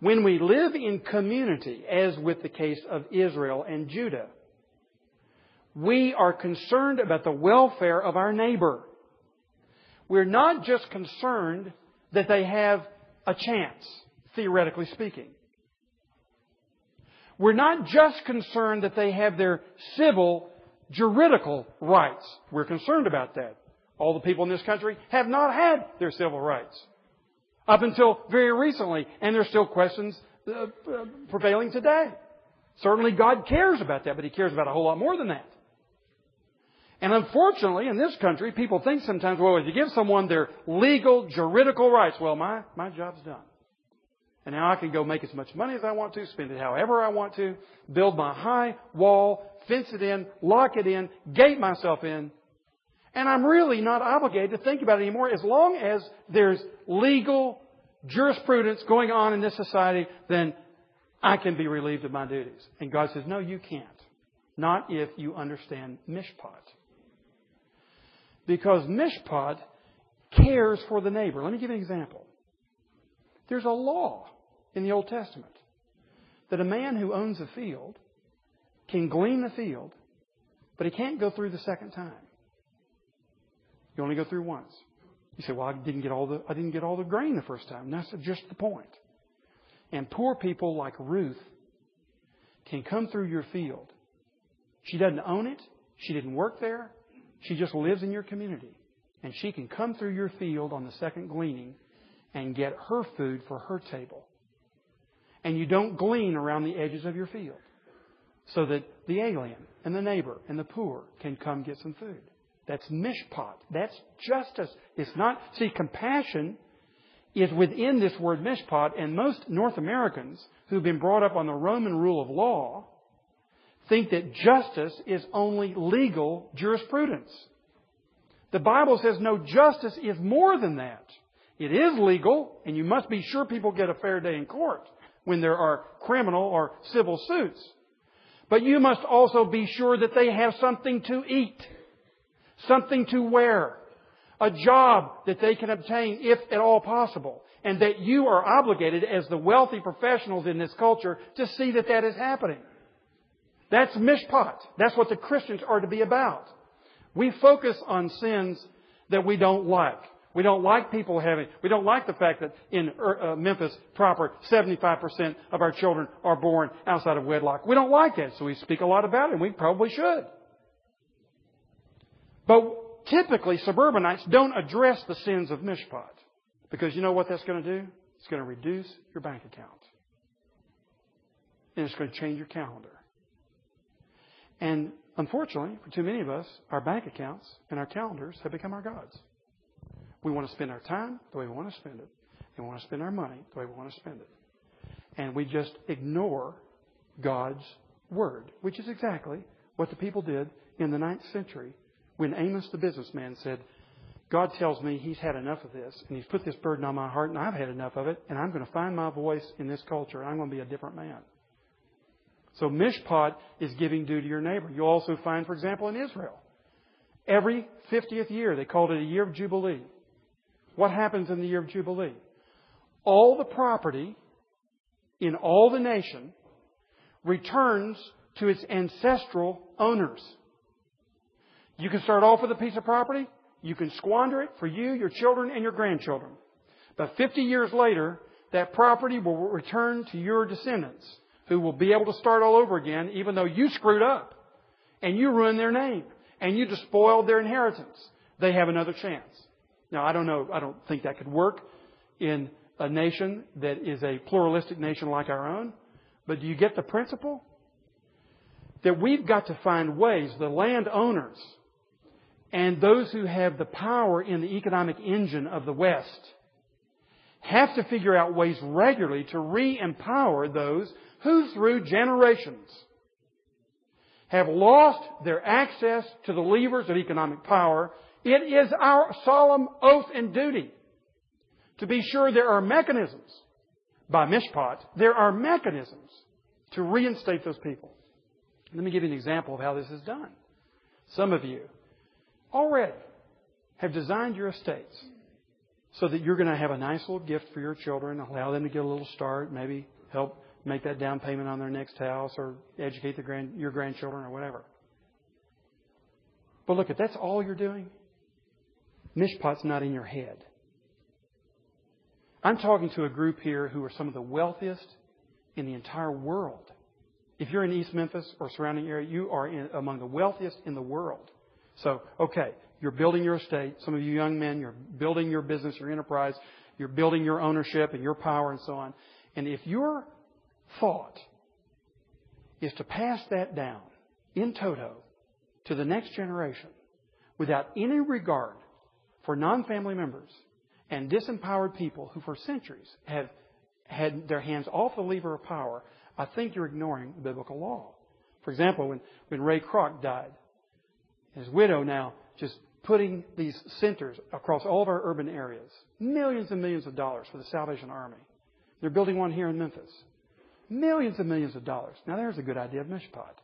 When we live in community, as with the case of Israel and Judah, we are concerned about the welfare of our neighbor. We're not just concerned that they have a chance, theoretically speaking. We're not just concerned that they have their civil, juridical rights. We're concerned about that. All the people in this country have not had their civil rights up until very recently, and there's still questions uh, uh, prevailing today. Certainly God cares about that, but He cares about a whole lot more than that. And unfortunately, in this country, people think sometimes, well, if you give someone their legal, juridical rights, well, my, my job's done. And now I can go make as much money as I want to, spend it however I want to, build my high wall, fence it in, lock it in, gate myself in, and I'm really not obligated to think about it anymore as long as there's legal jurisprudence going on in this society, then I can be relieved of my duties. And God says, no, you can't. Not if you understand mishpat. Because mishpat cares for the neighbor. Let me give you an example. There's a law in the Old Testament that a man who owns a field can glean the field, but he can't go through the second time. You only go through once. You say, well, I didn't get all the, I didn't get all the grain the first time. That's just the point. And poor people like Ruth can come through your field. She doesn't own it. She didn't work there. She just lives in your community. And she can come through your field on the second gleaning and get her food for her table. And you don't glean around the edges of your field so that the alien and the neighbor and the poor can come get some food. That's mishpat. That's justice. It's not, see, compassion is within this word mishpat, and most North Americans who've been brought up on the Roman rule of law think that justice is only legal jurisprudence. The Bible says no, justice is more than that. It is legal, and you must be sure people get a fair day in court when there are criminal or civil suits. But you must also be sure that they have something to eat something to wear, a job that they can obtain if at all possible, and that you are obligated as the wealthy professionals in this culture to see that that is happening. That's mishpat. That's what the Christians are to be about. We focus on sins that we don't like. We don't like people having, we don't like the fact that in uh, Memphis proper, 75% of our children are born outside of wedlock. We don't like that, so we speak a lot about it, and we probably should. But typically, suburbanites don't address the sins of mishpat. Because you know what that's going to do? It's going to reduce your bank account. And it's going to change your calendar. And unfortunately, for too many of us, our bank accounts and our calendars have become our gods. We want to spend our time the way we want to spend it. And we want to spend our money the way we want to spend it. And we just ignore God's Word, which is exactly what the people did in the ninth century when Amos the businessman said, God tells me he's had enough of this, and he's put this burden on my heart, and I've had enough of it, and I'm going to find my voice in this culture, and I'm going to be a different man. So mishpat is giving due to your neighbor. You'll also find, for example, in Israel, every 50th year, they called it a year of Jubilee. What happens in the year of Jubilee? All the property in all the nation returns to its ancestral owners. You can start off with a piece of property. You can squander it for you, your children, and your grandchildren. But 50 years later, that property will return to your descendants who will be able to start all over again even though you screwed up and you ruined their name and you despoiled their inheritance. They have another chance. Now, I don't know, I don't think that could work in a nation that is a pluralistic nation like our own. But do you get the principle? That we've got to find ways, the landowners and those who have the power in the economic engine of the West have to figure out ways regularly to re-empower those who through generations have lost their access to the levers of economic power. It is our solemn oath and duty to be sure there are mechanisms by Mishpat, there are mechanisms to reinstate those people. Let me give you an example of how this is done. Some of you already have designed your estates so that you're going to have a nice little gift for your children, allow them to get a little start, maybe help make that down payment on their next house or educate grand, your grandchildren or whatever. But look, if that's all you're doing, Mishpat's not in your head. I'm talking to a group here who are some of the wealthiest in the entire world. If you're in East Memphis or surrounding area, you are in, among the wealthiest in the world. So, okay, you're building your estate. Some of you young men, you're building your business, your enterprise. You're building your ownership and your power and so on. And if your thought is to pass that down in toto to the next generation without any regard for non-family members and disempowered people who for centuries have had their hands off the lever of power, I think you're ignoring biblical law. For example, when, when Ray Kroc died, his widow now just putting these centers across all of our urban areas, millions and millions of dollars for the Salvation Army. They're building one here in Memphis. Millions and millions of dollars. Now there's a good idea of Mishpat.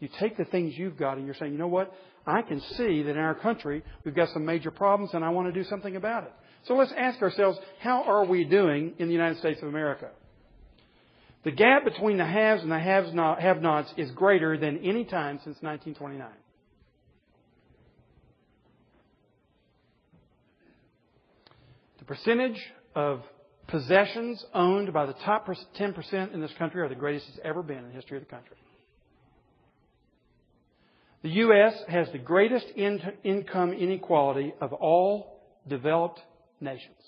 You take the things you've got and you're saying, you know what? I can see that in our country we've got some major problems and I want to do something about it. So let's ask ourselves, how are we doing in the United States of America? The gap between the haves and the have-nots is greater than any time since 1929. The percentage of possessions owned by the top 10% in this country are the greatest it's ever been in the history of the country. The U.S. has the greatest in- income inequality of all developed nations.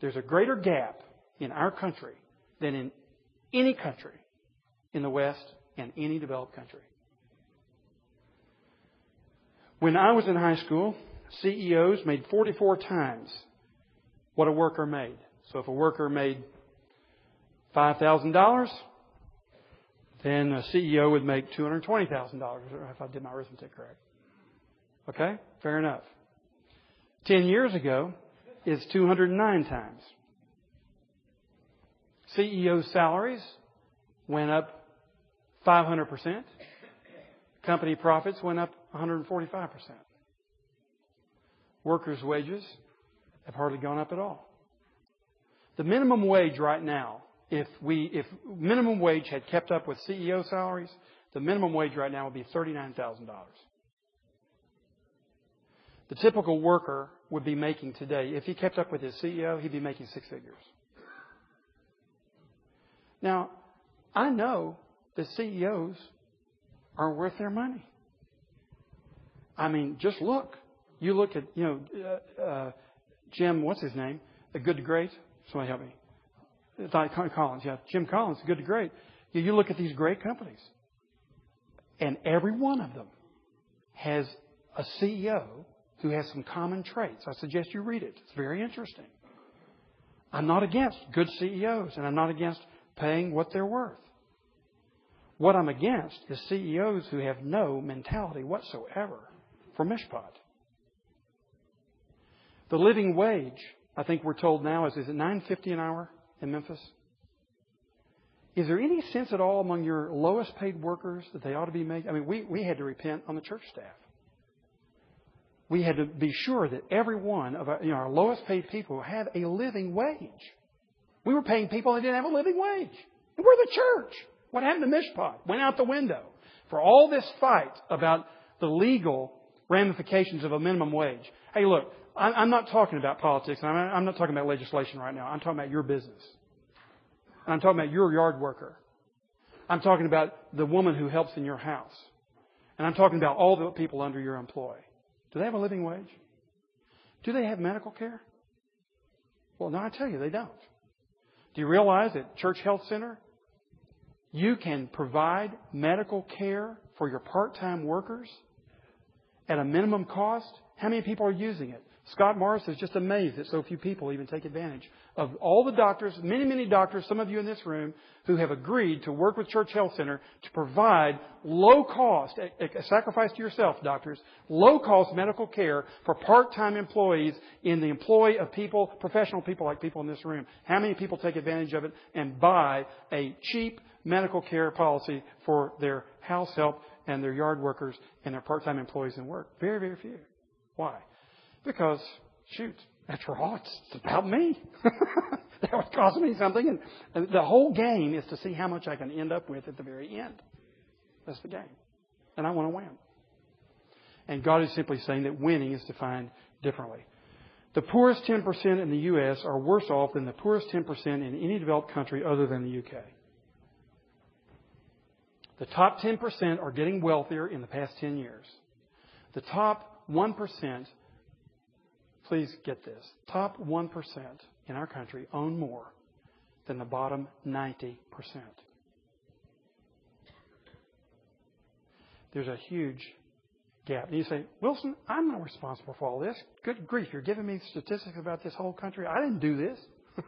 There's a greater gap in our country than in any country in the West and any developed country. When I was in high school, CEOs made 44 times what a worker made. So if a worker made $5,000, then a CEO would make $220,000 if I did my arithmetic correct. Okay? Fair enough. 10 years ago is 209 times. CEO salaries went up 500%. Company profits went up 145%. Workers' wages have hardly gone up at all. The minimum wage right now, if we, if minimum wage had kept up with CEO salaries, the minimum wage right now would be $39,000. The typical worker would be making today, if he kept up with his CEO, he'd be making six figures. Now, I know that CEOs are worth their money. I mean, just look. You look at, you know, uh, uh, Jim, what's his name? The Good to Great? Somebody help me. It's Collins, yeah. Jim Collins, Good to Great. You, you look at these great companies, and every one of them has a CEO who has some common traits. I suggest you read it. It's very interesting. I'm not against good CEOs, and I'm not against paying what they're worth. What I'm against is CEOs who have no mentality whatsoever for Mishpat. The living wage, I think we're told now, is is it nine fifty an hour in Memphis? Is there any sense at all among your lowest paid workers that they ought to be making? I mean, we, we had to repent on the church staff. We had to be sure that every one of our, you know, our lowest paid people have a living wage. We were paying people that didn't have a living wage. And we're the church. What happened to Mishpat? Went out the window. For all this fight about the legal ramifications of a minimum wage. Hey, look, I'm not talking about politics. I'm not talking about legislation right now. I'm talking about your business. And I'm talking about your yard worker. I'm talking about the woman who helps in your house. And I'm talking about all the people under your employ. Do they have a living wage? Do they have medical care? Well, no, I tell you, they don't. Do you realize that Church Health Center, you can provide medical care for your part-time workers at a minimum cost? How many people are using it? Scott Morris is just amazed that so few people even take advantage of all the doctors, many, many doctors, some of you in this room, who have agreed to work with Church Health Center to provide low cost, a sacrifice to yourself, doctors, low cost medical care for part-time employees in the employ of people, professional people like people in this room. How many people take advantage of it and buy a cheap medical care policy for their house help and their yard workers and their part-time employees in work? Very, very few. Why? Because, shoot, after all, it's about me. *laughs* that would cost me something. And the whole game is to see how much I can end up with at the very end. That's the game. And I want to win. And God is simply saying that winning is defined differently. The poorest 10% in the U.S. are worse off than the poorest 10% in any developed country other than the U.K. The top 10% are getting wealthier in the past 10 years. The top 1% Please get this. Top 1% in our country own more than the bottom 90%. There's a huge gap. And you say, Wilson, I'm not responsible for all this. Good grief, you're giving me statistics about this whole country. I didn't do this.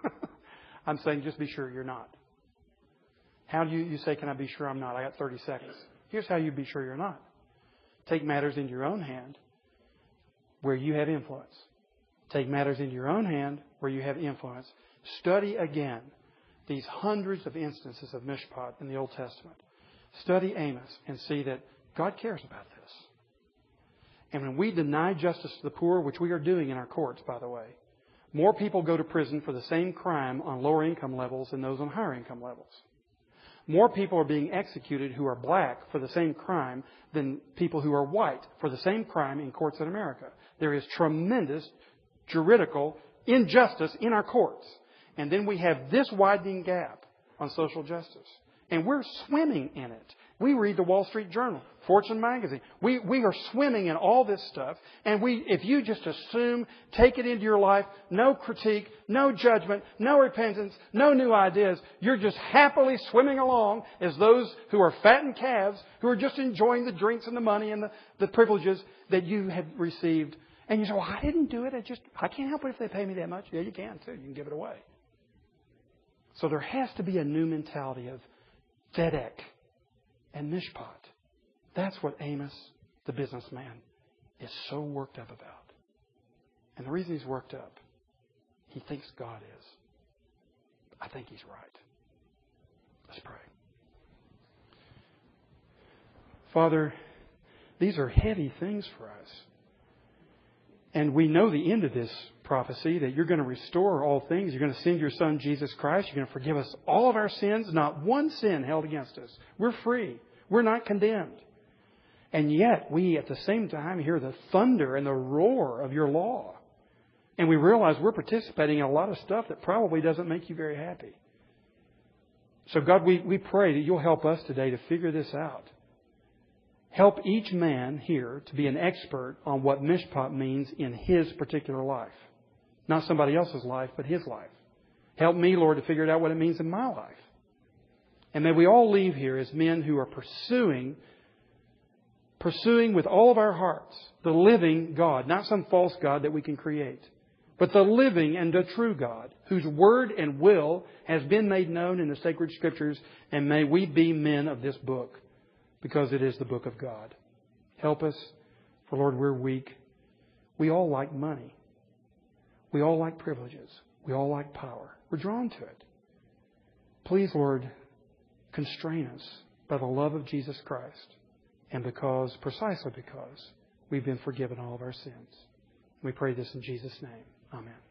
*laughs* I'm saying just be sure you're not. How do you, you say, can I be sure I'm not? I got 30 seconds. Here's how you be sure you're not. Take matters into your own hand where you have influence. Take matters into your own hand where you have influence. Study again these hundreds of instances of mishpat in the Old Testament. Study Amos and see that God cares about this. And when we deny justice to the poor, which we are doing in our courts, by the way, more people go to prison for the same crime on lower income levels than those on higher income levels. More people are being executed who are black for the same crime than people who are white for the same crime in courts in America. There is tremendous juridical injustice in our courts. And then we have this widening gap on social justice. And we're swimming in it. We read the Wall Street Journal, Fortune magazine. We, we are swimming in all this stuff. And we, if you just assume, take it into your life, no critique, no judgment, no repentance, no new ideas, you're just happily swimming along as those who are fattened calves, who are just enjoying the drinks and the money and the, the privileges that you have received and you say, well, I didn't do it. I just, I can't help it if they pay me that much. Yeah, you can too. You can give it away. So there has to be a new mentality of tzedek and mishpat. That's what Amos, the businessman, is so worked up about. And the reason he's worked up, he thinks God is. I think he's right. Let's pray. Father, these are heavy things for us. And we know the end of this prophecy that you're going to restore all things. You're going to send your Son, Jesus Christ. You're going to forgive us all of our sins, not one sin held against us. We're free. We're not condemned. And yet, we at the same time hear the thunder and the roar of your law. And we realize we're participating in a lot of stuff that probably doesn't make you very happy. So, God, we, we pray that you'll help us today to figure this out. Help each man here to be an expert on what mishpat means in his particular life. Not somebody else's life, but his life. Help me, Lord, to figure out what it means in my life. And may we all leave here as men who are pursuing, pursuing with all of our hearts the living God, not some false God that we can create, but the living and the true God, whose word and will has been made known in the sacred scriptures, and may we be men of this book because it is the book of God. Help us, for Lord, we're weak. We all like money. We all like privileges. We all like power. We're drawn to it. Please, Lord, constrain us by the love of Jesus Christ and because, precisely because, we've been forgiven all of our sins. We pray this in Jesus' name. Amen.